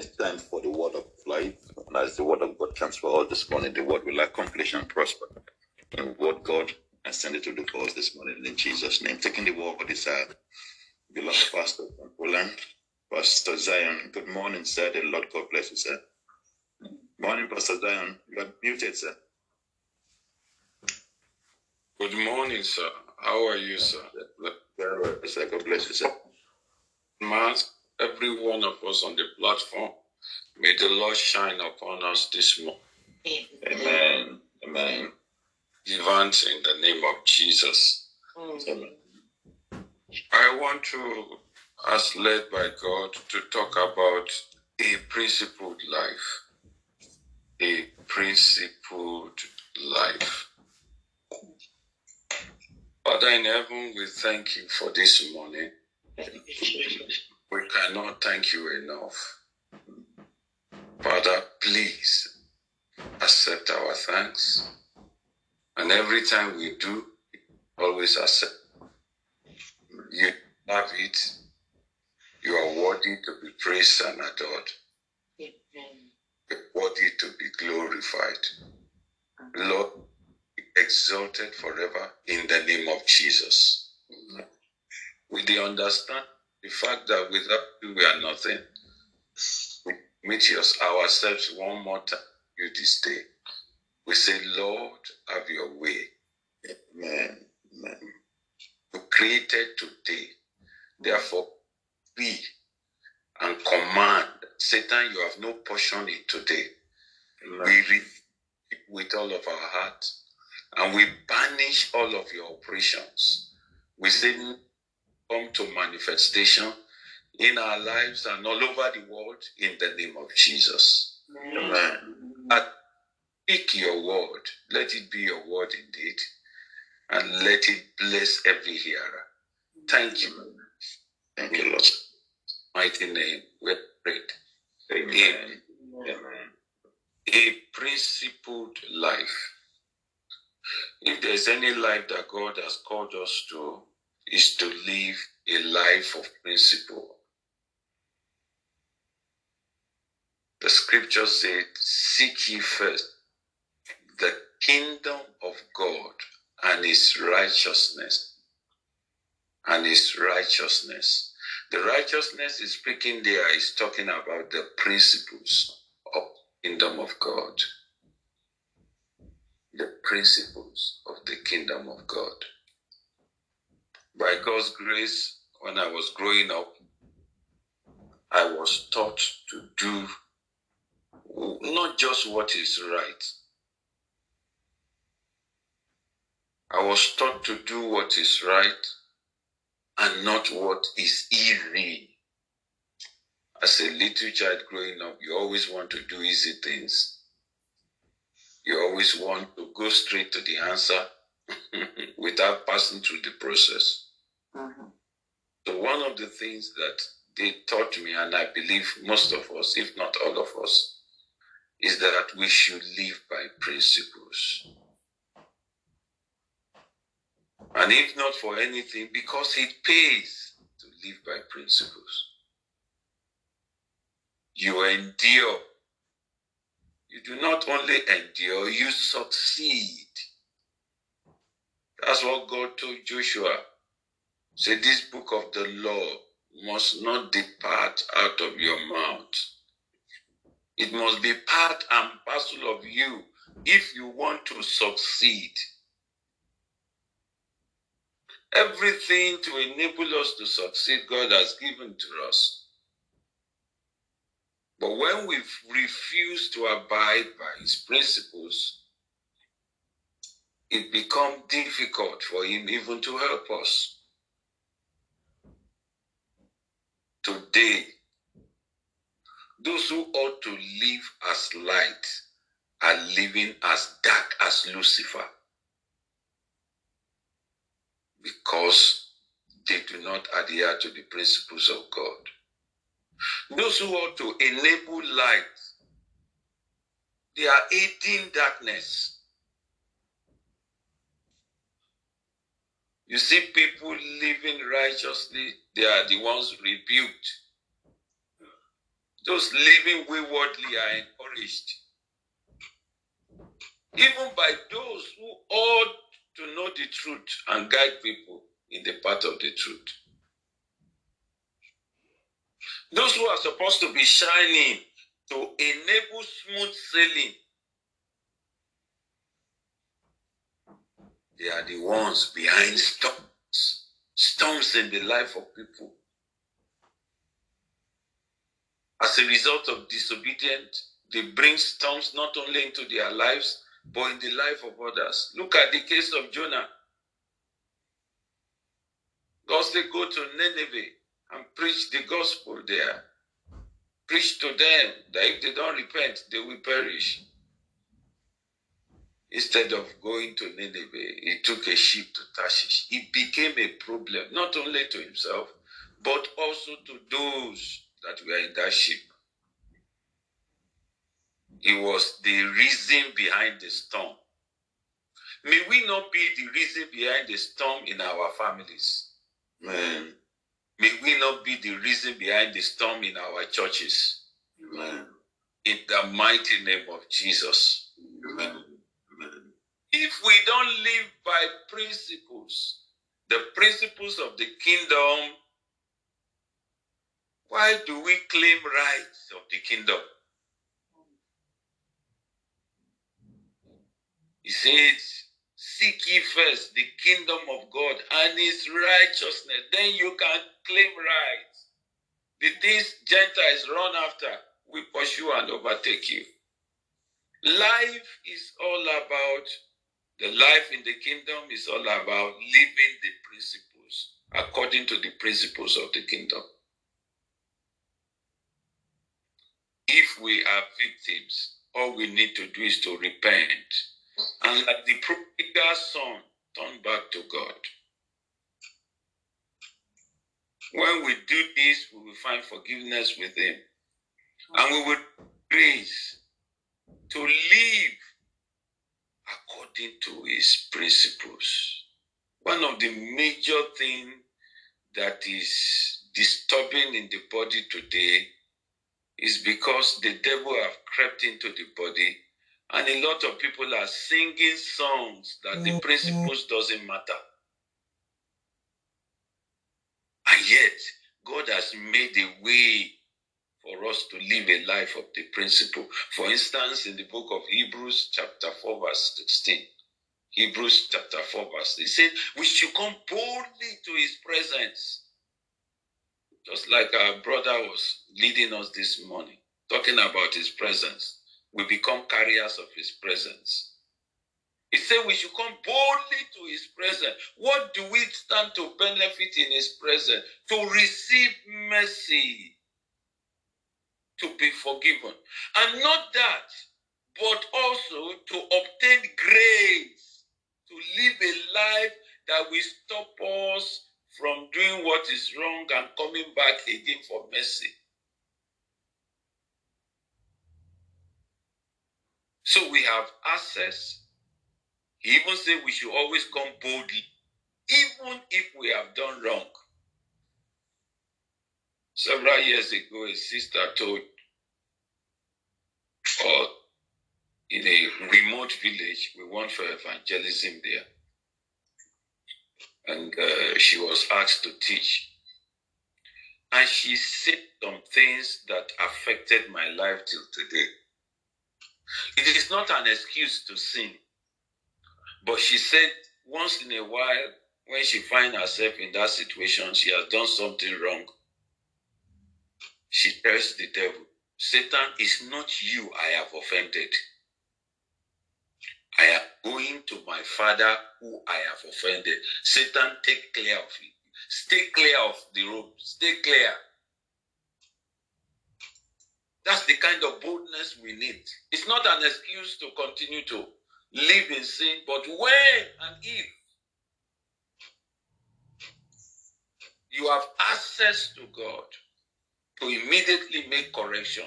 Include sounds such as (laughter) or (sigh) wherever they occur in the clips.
It's time for the word of life. And as the word of God comes for us this morning, the word will accomplish and prosper. And what God has sent it to do for us this morning in Jesus' name. Taking the word is our beloved pastor from Poland, Pastor Zion. Good morning, sir. The Lord God bless you, sir. Morning, Pastor Zion. You are muted, sir. Good morning, sir. How are you, sir? Very well, sir. God bless you, sir. Mass, every one of us on the platform, may the Lord shine upon us this morning. Amen. Amen. Events in the name of Jesus. Amen. I want to, as led by God, to talk about a principled life. A principled life. Father in heaven, we thank you for this morning. We cannot thank you enough. Father, please accept our thanks. And every time we do, always accept. You have it. You are worthy to be praised and adored. You're worthy to be glorified. Lord, be exalted forever in the name of Jesus. With the understand the fact that without you we are nothing. We meet us ourselves one more time you this day. We say, Lord, have your way. Amen. Amen. You created today. Therefore, be and command. Satan, you have no portion in today. We Amen. read with all of our heart and we banish all of your operations. We say, come to manifestation in our lives and all over the world in the name of Jesus. Amen. Speak your word. Let it be your word indeed. And let it bless every hearer. Thank you. Thank you, Lord. Mighty name. We pray. Amen. Amen. A principled life. If there's any life that God has called us to, is to live a life of principle. The scripture said, Seek ye first the kingdom of God and his righteousness. And his righteousness. The righteousness is speaking there is talking about the principles of kingdom of God. The principles of the kingdom of God. By God's grace, when I was growing up, I was taught to do not just what is right. I was taught to do what is right and not what is easy. As a little child growing up, you always want to do easy things. You always want to go straight to the answer (laughs) without passing through the process. Mm-hmm. So, one of the things that they taught me, and I believe most of us, if not all of us, is that we should live by principles. And if not for anything, because it pays to live by principles. You endure. You do not only endure, you succeed. That's what God told Joshua. Say, this book of the law must not depart out of your mouth. It must be part and parcel of you if you want to succeed. Everything to enable us to succeed, God has given to us. But when we refuse to abide by His principles, it becomes difficult for Him even to help us. Today, those who ought to live as light are living as dark as Lucifer because they do not adhere to the principles of God. Those who ought to enable light, they are aiding darkness. You see people living righteously, they are the ones rebuked. Those living waywardly are encouraged. Even by those who ought to know the truth and guide people in the path of the truth. Those who are supposed to be shining to enable smooth sailing, they are the ones behind storms, storms in the life of people. As a result of disobedience, they bring storms not only into their lives, but in the life of others. Look at the case of Jonah. God said, Go to Nineveh and preach the gospel there. Preach to them that if they don't repent, they will perish. Instead of going to Nineveh, he took a ship to Tarshish. It became a problem, not only to himself, but also to those that were in that ship. It was the reason behind the storm. May we not be the reason behind the storm in our families. Amen. May we not be the reason behind the storm in our churches. Amen. In the mighty name of Jesus. If we don't live by principles, the principles of the kingdom, why do we claim rights of the kingdom? He says, Seek ye first the kingdom of God and his righteousness. Then you can claim rights. The things Gentiles run after, we pursue and overtake you. Life is all about, the life in the kingdom is all about living the principles according to the principles of the kingdom. If we are victims, all we need to do is to repent and like the prodigal son, turn back to God. When we do this, we will find forgiveness with Him. And we will grace to live according to His principles. One of the major things that is disturbing in the body today is because the devil have crept into the body and a lot of people are singing songs that the mm-hmm. principles doesn't matter. And yet, God has made a way for us to live a life of the principle. For instance, in the book of Hebrews, chapter 4, verse 16. Hebrews chapter 4, verse 16. He said, We should come boldly to his presence. Just like our brother was leading us this morning, talking about his presence we become carriers of his presence. He said we should come boldly to his presence. What do we stand to benefit in his presence? To receive mercy, to be forgiven. And not that, but also to obtain grace, to live a life that will stop us from doing what is wrong and coming back again for mercy. So we have access. He even said we should always come boldly, even if we have done wrong. Several years ago, a sister told, or in a remote village, we went for evangelism there. And uh, she was asked to teach. And she said some things that affected my life till today. It is not an excuse to sin. But she said once in a while, when she finds herself in that situation, she has done something wrong. She tells the devil, Satan is not you I have offended. I am going to my father who I have offended. Satan, take clear of it. Stay clear of the road. Stay clear. That's the kind of boldness we need. It's not an excuse to continue to live in sin, but when and if you have access to God to immediately make correction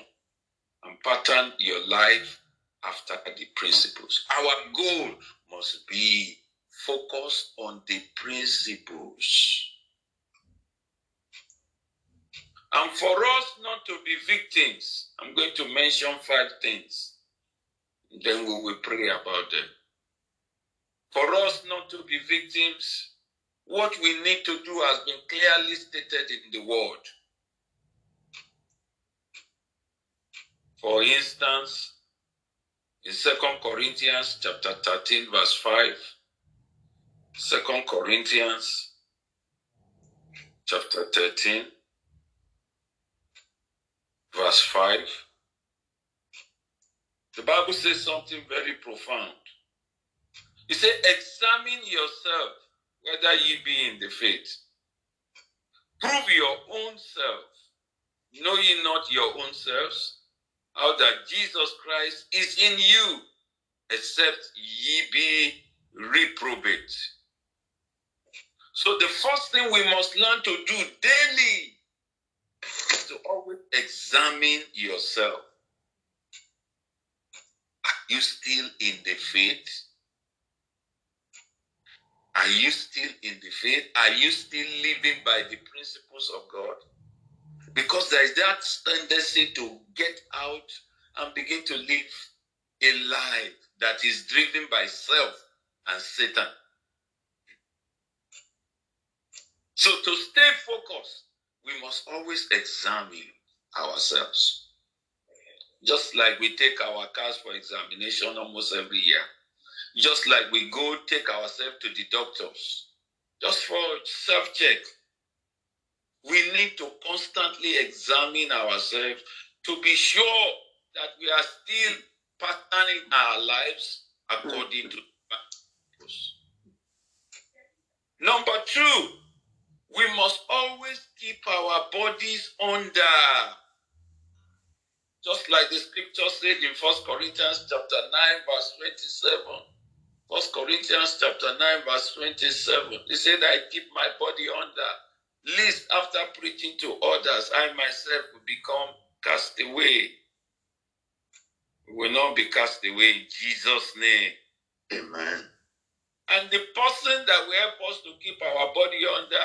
and pattern your life after the principles. Our goal must be focused on the principles. And for us not to be victims, I'm going to mention five things. Then we will pray about them. For us not to be victims, what we need to do has been clearly stated in the word. For instance, in Second Corinthians chapter 13, verse 5, 2 Corinthians chapter 13, verse 5. The Bible says something very profound. It says, Examine yourself whether ye be in the faith. Prove your own self. Know ye not your own selves? How that Jesus Christ is in you, except ye be reprobate. So the first thing we must learn to do daily is to always examine yourself. Are you still in the faith? Are you still in the faith? Are you still living by the principles of God? Because there is that tendency to get out and begin to live a life that is driven by self and Satan. So to stay focused, we must always examine ourselves. Just like we take our cars for examination almost every year. Just like we go take ourselves to the doctors. Just for self-check. We need to constantly examine ourselves to be sure that we are still patterning our lives according to purpose. Number two, we must always keep our bodies under. Just like the scripture said in First Corinthians chapter 9, verse 27. First Corinthians chapter 9, verse 27. He said, I keep my body under, lest after preaching to others, I myself will become cast away. We will not be cast away in Jesus' name. Amen. And the person that will help us to keep our body under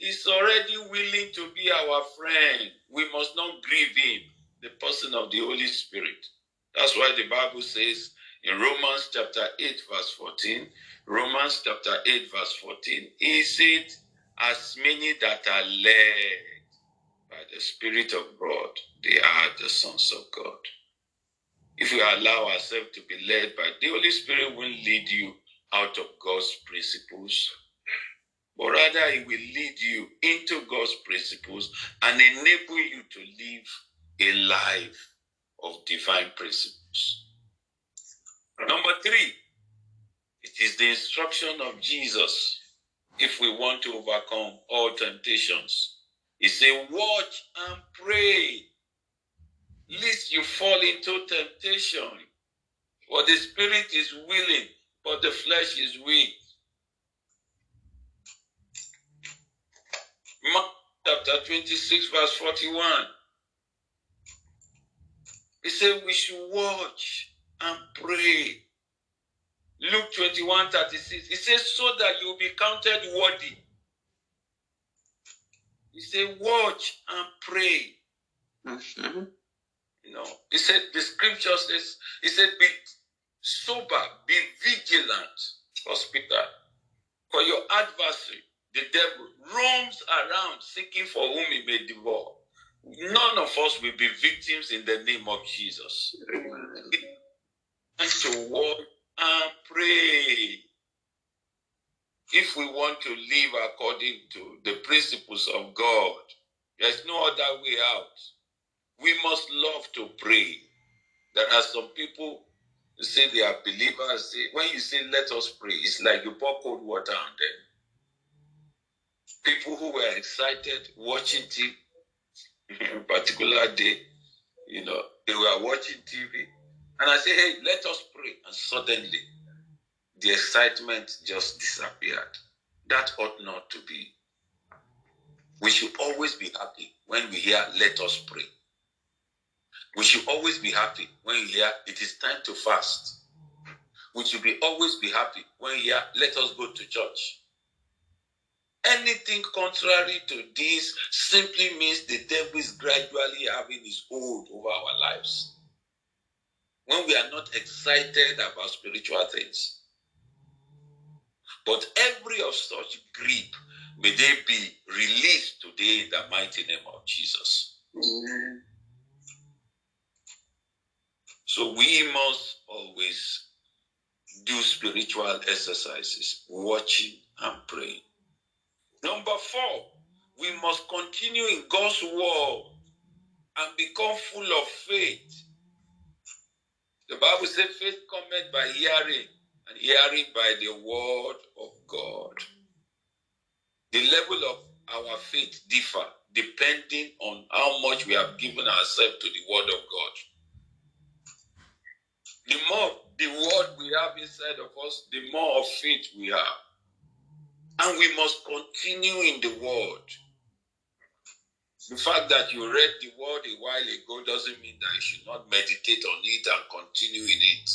is already willing to be our friend. We must not grieve him, the person of the Holy Spirit. That's why the Bible says in Romans chapter 8, verse 14, Romans chapter 8, verse 14, is it as many that are led by the Spirit of God, they are the sons of God. If we allow ourselves to be led by the Holy Spirit, will lead you out of God's principles, but rather it will lead you into God's principles and enable you to live a life of divine principles. Number three, it is the instruction of Jesus if we want to overcome all temptations. He said, Watch and pray, lest you fall into temptation. For the spirit is willing, but the flesh is weak. Mark chapter 26, verse 41. He said we should watch and pray. Luke 21, 36. He says, so that you will be counted worthy. He said, watch and pray. Mm-hmm. You know, he said, the scripture says, he said, be sober, be vigilant, hospital, for your adversary, the devil, roams around seeking for whom he may devour. None of us will be victims in the name of Jesus. And to walk and pray. If we want to live according to the principles of God, there's no other way out. We must love to pray. There are some people who say they are believers. Say, when you say let us pray, it's like you pour cold water on them. People who were excited watching TV, (laughs) particular day, you know, they were watching TV. And I say, hey, let us pray. And suddenly, the excitement just disappeared. That ought not to be. We should always be happy when we hear, let us pray. We should always be happy when we hear, it is time to fast. We should be always be happy when we hear, let us go to church. Anything contrary to this simply means the devil is gradually having his hold over our lives. When we are not excited about spiritual things. But every of such grip, may they be released today in the mighty name of Jesus. Amen. So we must always do spiritual exercises, watching and praying. Number four, we must continue in God's word and become full of faith. The Bible says faith cometh by hearing, and hearing by the word of God. The level of our faith differ depending on how much we have given ourselves to the word of God. The more the word we have inside of us, the more of faith we have. And we must continue in the word. The fact that you read the word a while ago doesn't mean that you should not meditate on it and continue in it.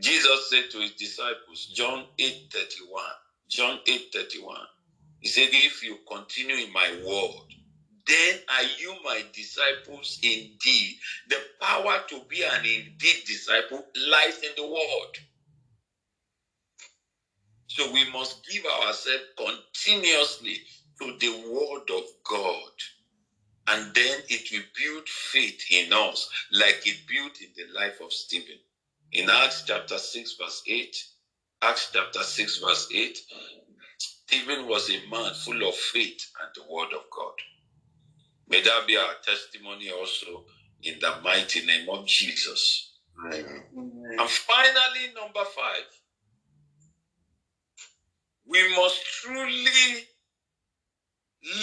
Jesus said to his disciples, John 8 31, John 8 31, he said, If you continue in my word, then are you my disciples indeed. The power to be an indeed disciple lies in the word. So we must give ourselves continuously to the word of God. And then it will build faith in us like it built in the life of Stephen. In Acts chapter 6, verse 8, Acts chapter 6, verse 8, Stephen was a man full of faith and the word of God. May that be our testimony also in the mighty name of Jesus. Amen. And finally, number five, we must truly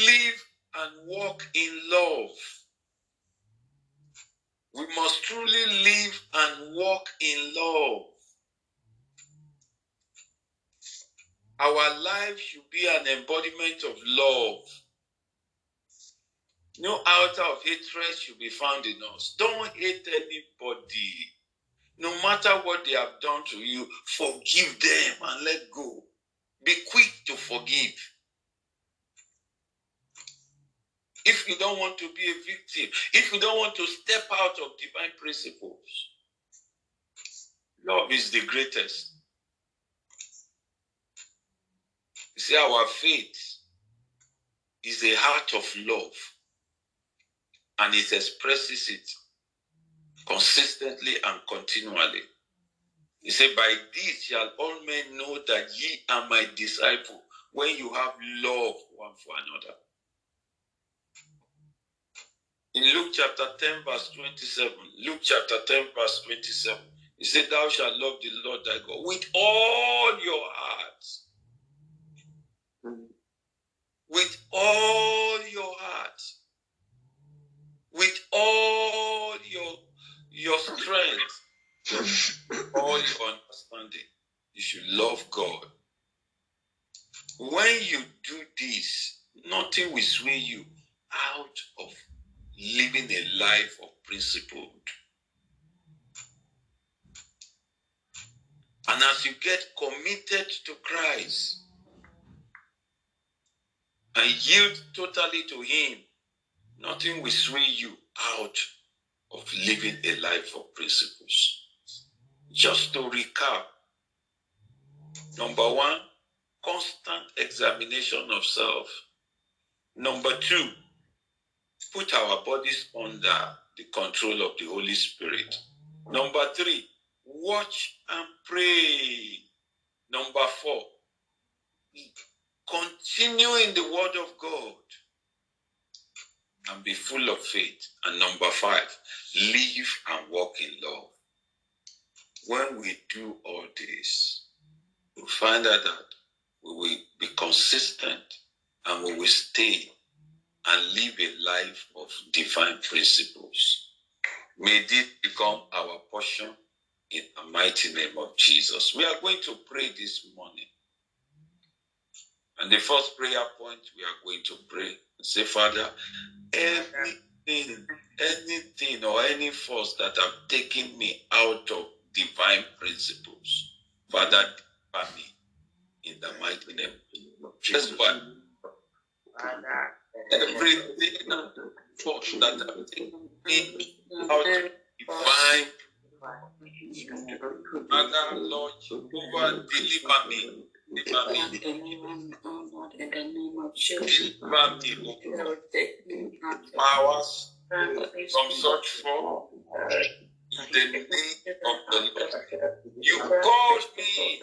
live and walk in love. We must truly live and walk in love. Our life should be an embodiment of love. No altar of hatred should be found in us. Don't hate anybody. No matter what they have done to you, forgive them and let go. Be quick to forgive. If you don't want to be a victim, if you don't want to step out of divine principles, love is the greatest. You see, our faith is a heart of love and it expresses it consistently and continually. He said, By this shall all men know that ye are my disciple when you have love one for another. In Luke chapter 10, verse 27, Luke chapter 10, verse 27, he said, Thou shalt love the Lord thy God with all your heart. With all your heart with all your your strength, all your understanding. You should love God. When you do this, nothing will sway you out of living a life of principle. And as you get committed to Christ and yield totally to Him, Nothing will sway you out of living a life of principles. Just to recap number one, constant examination of self. Number two, put our bodies under the control of the Holy Spirit. Number three, watch and pray. Number four, continue in the Word of God and be full of faith. And number five, live and walk in love. When we do all this, we find out that we will be consistent and we will stay and live a life of divine principles. May this become our portion in the mighty name of Jesus. We are going to pray this morning. And the first prayer point we are going to pray say, Father, anything, anything or any force that have taken me out of divine principles, Father, deliver me in the mighty name of Jesus. Everything force that taking out divine Father, Lord, Jehovah, deliver me. Deliver me. Deliver me. Powers from such form. In the name of the Lord. You called me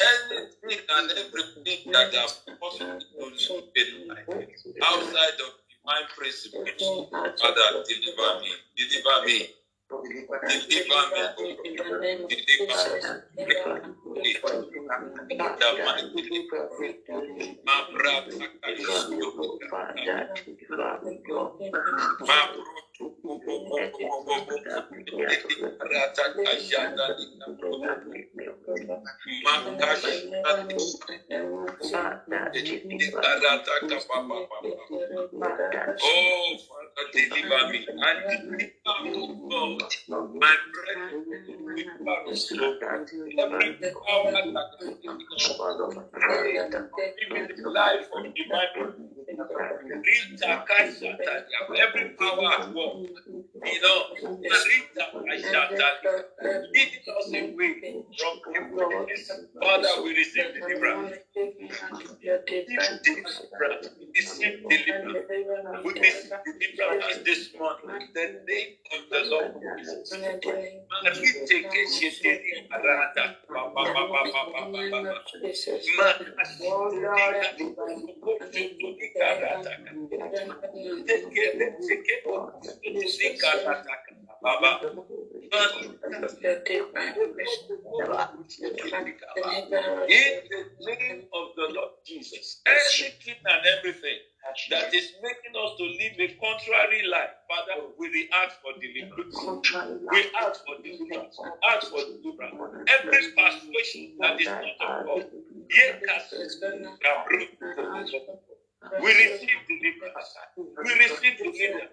Anything and everything that are possible to life outside of divine principles, Father, deliver me, deliver me. Deliver me, deliver me, deliver me. Deliver me. Deliver me. Oh, Father, deliver me. Deliver me, God. My every power every power at you know, Rita Kashata, leading us away from evil. Father, we receive deliverance. We receive deliverance. We receive deliverance this morning in the name in the name of the Lord Jesus, everything and everything that is making us to live a contrary life, Father, we ask for deliverance. We ask for deliverance. We Ask for deliverance. Every persuasion that is not of God, yet we receive deliverance. We receive deliverance.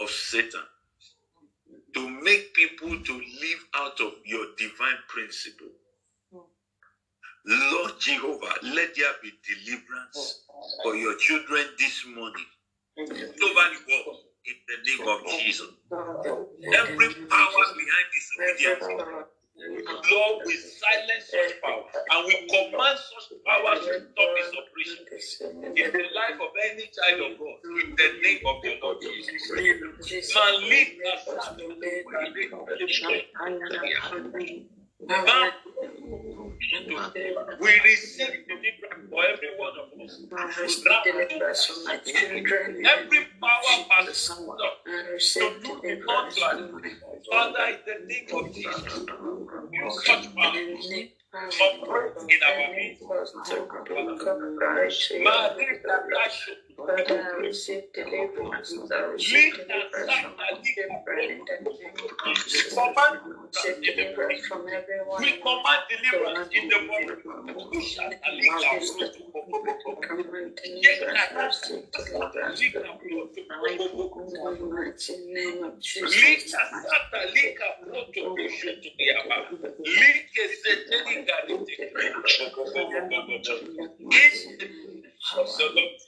of Satan to make people to live out of your divine principle. Lord Jehovah, let there be deliverance for your children this morning the in the name of Jesus. Every power behind disobedience, Lord, we silence such power and we command such power to stop its operation. In the life of any child of God in the name of the Lord Jesus. We receive deliverance for every one of us. Every power has to do the contrary. Father, in the name of Jesus, you such power operate in our midst. Father, I receive deliverance. I receive deliverance from everyone. We command deliverance in the morning. We shall us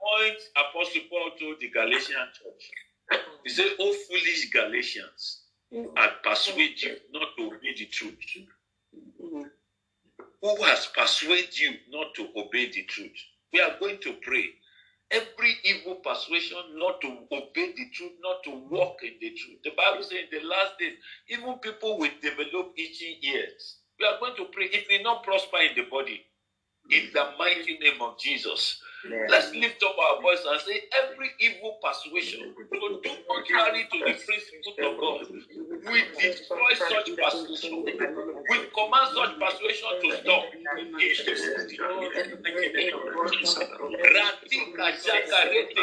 point Apostle Paul told the Galatian church, he said, Oh, foolish Galatians, I persuade you not to obey the truth. Who has persuaded you not to obey the truth? We are going to pray. Every evil persuasion not to obey the truth, not to walk in the truth. The Bible says in the last days, even people will develop itching ears. We are going to pray. It will not prosper in the body. In the mighty name of Jesus. Let's lift up our voice and say, every evil persuasion to do contrary to the principles of God, we destroy such persuasion. We command such persuasion to stop. Ratika jaka rete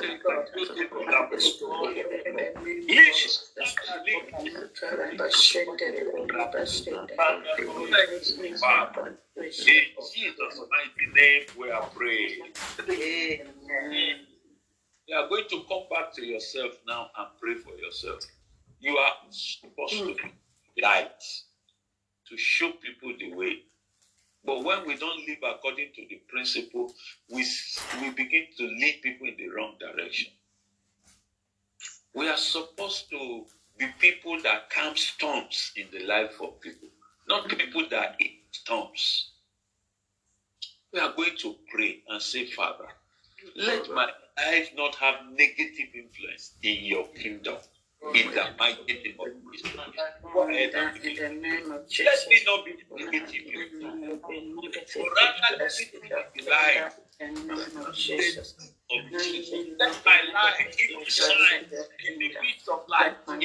In Jesus' mighty name, we are praying. You are going to come back to yourself now and pray for yourself. You are supposed to be light to show people the way. But when we don't live according to the principle, we, we begin to lead people in the wrong direction. We are supposed to be people that calm storms in the life of people, not people that eat storms. We are going to pray and say, Father, let my life not have negative influence in your kingdom. In the mighty name of Jesus. Go ahead and pray. Let me not be negative. Rather, let me be light Let my light shine in the midst of life. Let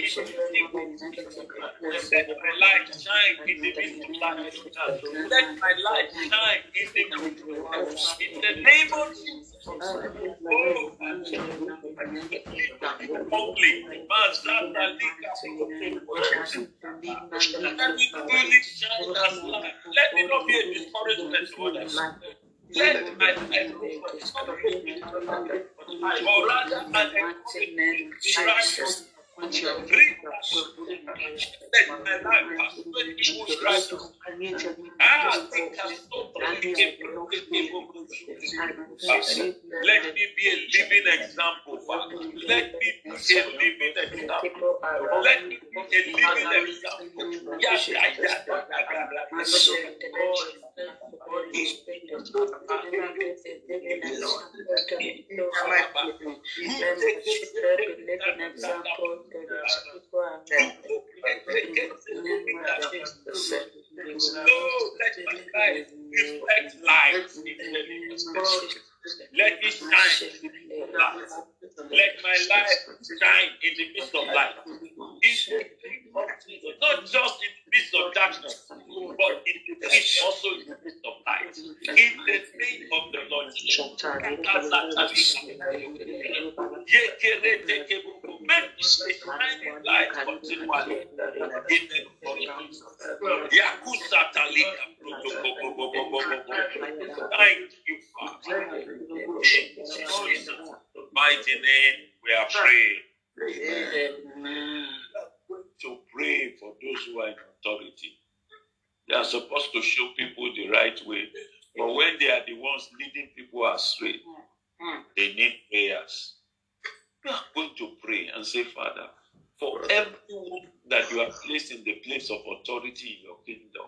my light shine in the midst of life. Let my light shine in the midst of light. in the name of Jesus. Oh, only Lika. Let me truly shine as light. Let me not be a discouragement to others. Let my life or rather an encouragement let my life persuade evil strivers. Ah, think as Let me be a living example, Father. Let me be a living example. Let me be a living example. Yes, I No, let my life Let shine. Let my life shine in the midst of light. Not just in the midst of darkness, but in the midst also in the midst of light. In the of the Lord. Light. In the. Thank you, Father. In mighty name, we are praying. To pray for those who are in authority. They are supposed to show people the right way. But when they are the ones leading people astray, they need prayers. We are going to pray and say, Father, for everyone that you have placed in the place of authority in your kingdom,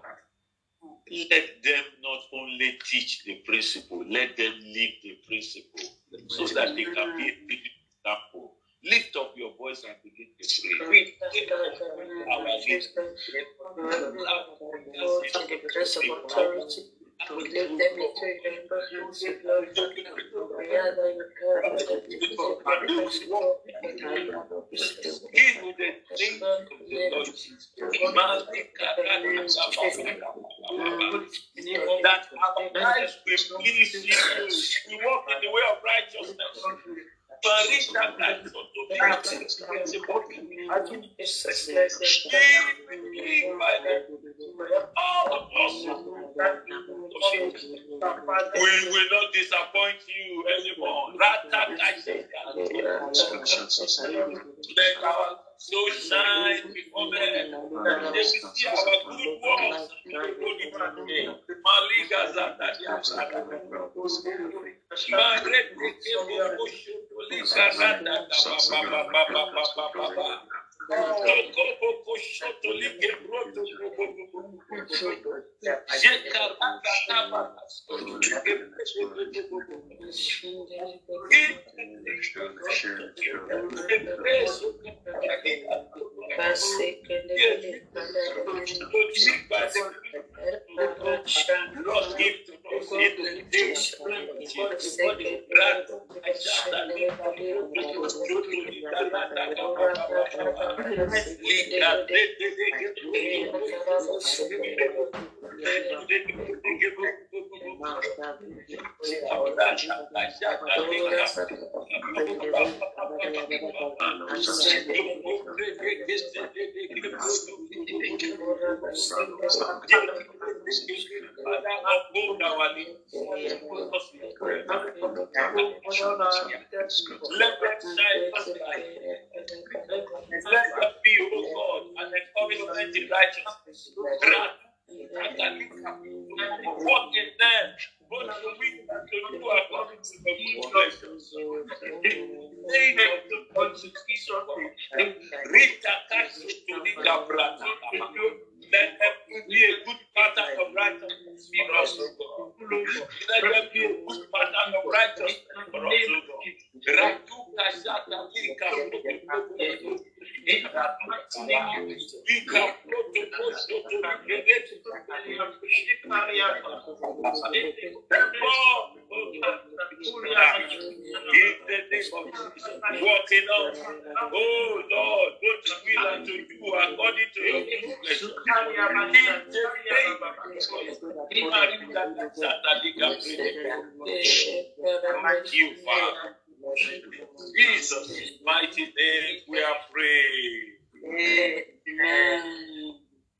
let them not only teach the principle, let them live the principle so that they can be a big example. Lift up your voice and begin to pray. Our leaders, We lift them into your hands, Lord. We are the God that is Give me the name of the Lord Jesus. That our lives will please you. We walk in the way of righteousness. We will not disappoint you anymore. Let our so shine before men. They see our good works. Maliga Zata Marete Kebo Lika Rada To us in of Jesus. Let that be, oh God, an encouragement in righteousness. Them, both to me and to you according to the good. Name of the constitution. Rita Kasu to Rita Brata. Let them be a good pattern of righteousness in us, O Let them be a good pattern of righteousness for us, Ratu Kashata Lika in that mighty name, we come to push to Walking on, oh Lord, both will and to you according to. Thank you. Jesus' we are praying. Amen.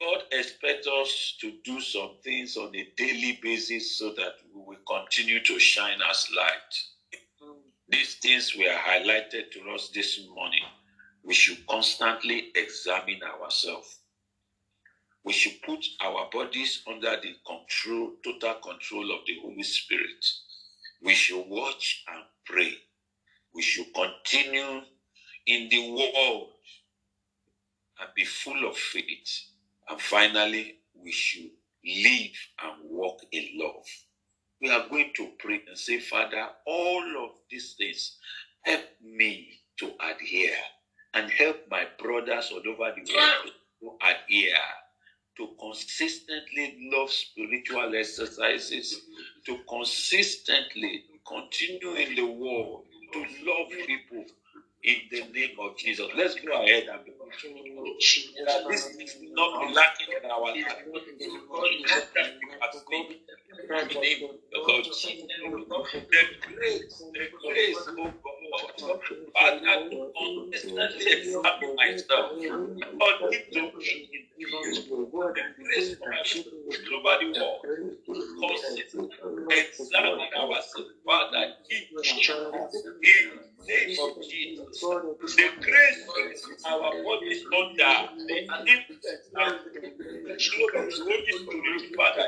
God expects us to do some things on a daily basis so that we will continue to shine as light. These things were highlighted to us this morning. We should constantly examine ourselves. We should put our bodies under the control, total control of the Holy Spirit. We should watch and pray. We should continue in the world and be full of faith. And finally, we should live and walk in love. We are going to pray and say, Father, all of these things help me to adhere and help my brothers all over the world to adhere to consistently love spiritual exercises, to consistently continue in the world, to love people in the name of Jesus. Let's go ahead and be that this things will not be lacking in our life. Let them be sustained in the name of the Lord Jesus. The grace, the grace, oh God, Father, to consistently examine myself, according to the grace the world, consistently examine ourselves, Father, give me in the name of Jesus. The grace our bodies under the influence and the of the Holy Spirit, Father,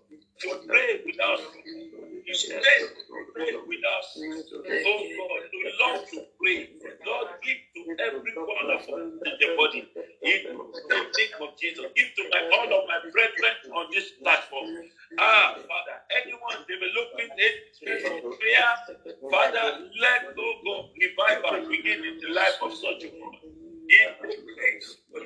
You pray with us. You stay to pray with us. Oh God, we love to pray. God, give to every one of us in the body. In the name of Jesus, give to my, all of my brethren on this platform. Ah, Father, anyone developing a spirit of prayer, Father, let oh go, go, revival begin in the life of such a woman. In the place. of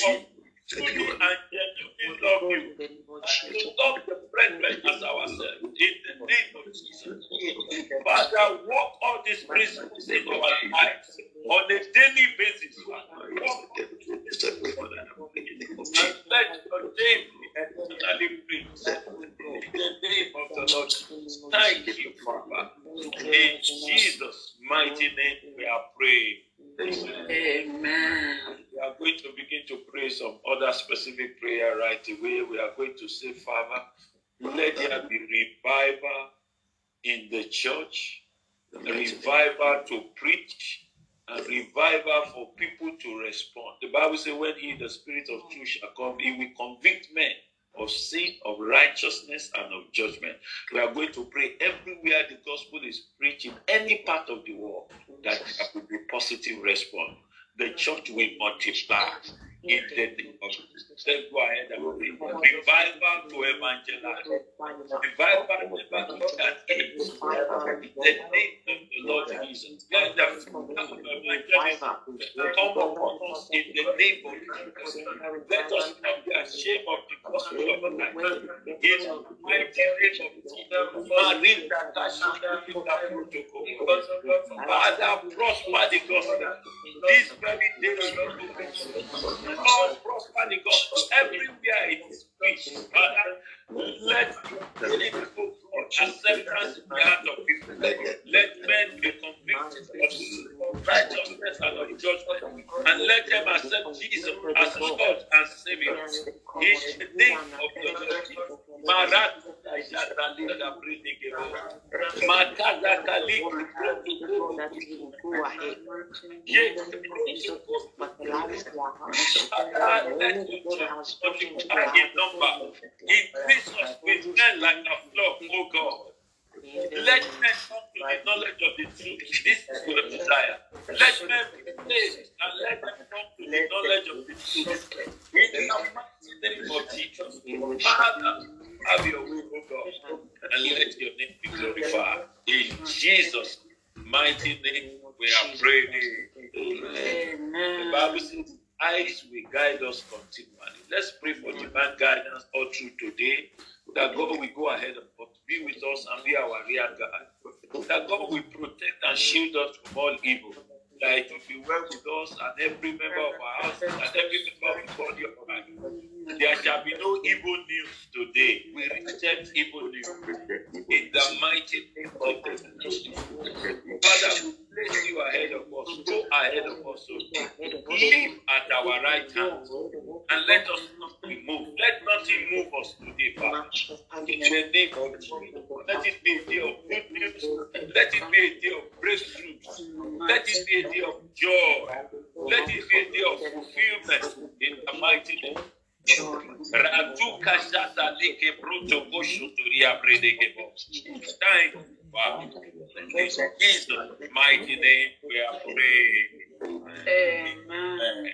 Help us truly and genuinely love you. And to love the brethren as ourselves. In the name of Jesus. Father, walk all these principles in our lives on a daily basis. Father. Walk and let your name be eternally praised. In the name of the Lord. Thank you, Father. In Jesus' mighty name we are praying. Amen. We are going to begin to pray some other specific prayer right away. We are going to say, Father, let there be revival in the church, revival to preach, and revival for people to respond. The Bible says, when he, the Spirit of truth, shall come, he will convict men of sin, of righteousness, and of judgment. We are going to pray everywhere the gospel is preached in any part of the world that there will be positive response. The church will multiply in the name of Jesus. Let's go ahead and. Revival to evangelize. Revival can end. In the name of the Lord Jesus. Let the fruit of evangelism come upon us in the name of Jesus. Let us not be ashamed of the gospel of Christ. In the name of Jesus. Marinda Kashina Rita Protocol. Father, prosper the gospel. This very day, Lord, Lord, prosper the gospel everywhere it is preached. Let people acceptance in the heart of people. Let men be convicted of righteousness and of judgment, and let them accept Jesus as Lord and Savior. The name of the church. Increase us with men like a flock, oh God. Let men come to the knowledge of the truth. This is your desire. Let men be saved and let them come to the knowledge of the truth. In the mighty name of Jesus. Father, have your way, oh God, and let your name be glorified. In Jesus' mighty name, we are praying. The Amen. Bible says, eyes will guide us continually. Let's pray for divine guidance all through today. That God will go ahead of us, be with us, and be our real God. That God will protect and shield us from all evil. That it will be well with us and every member of our house and every member of the body of Christ. There shall be no evil news today. We reject evil news in the mighty name of the Father, we place you ahead of us. Go ahead of us. Live at our right hand and let us not be moved. Let nothing move us today, Father. In the name of Jesus. Let it be a day of good news. Let it be a day of breakthroughs. Let it be a day of joy. Let it be a day of fulfillment in the mighty name. Ratuka shata leke bruto kosho turia predeke bo. Thank you, Father. In Jesus' mighty name, we are praying. Amen.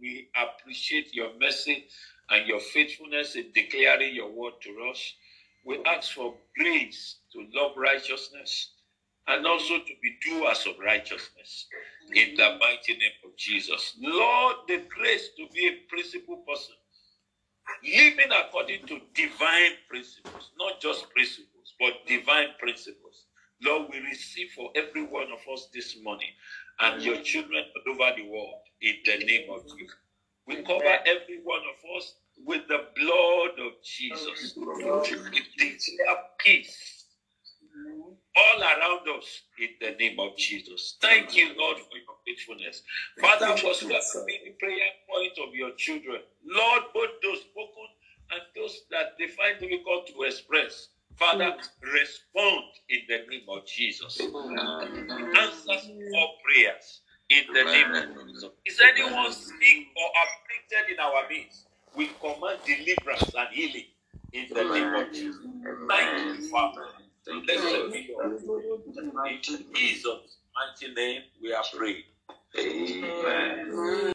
We appreciate your mercy and your faithfulness in declaring your word to us. We ask for grace to love righteousness and also to be doers of righteousness in the mighty name of Jesus. Lord, the grace to be a principle person, living according to divine principles, not just principles, but divine principles. Lord, we receive for every one of us this morning and your children all over the world in the name of Jesus. We cover every one of us with the blood of Jesus. We declare peace all around us in the name of Jesus. Thank you, Lord, for your faithfulness. Father, whatsoever be the prayer point of your children, Lord, both those spoken and those that they find difficult to express, Father, respond in the name of Jesus. Answer all prayers in the name of Jesus. Is anyone sick or afflicted in our midst? We command deliverance and healing in the name of Jesus. Thank you, Father. Blessed be name. In Jesus' mighty name, we are praying. Amen. Amen.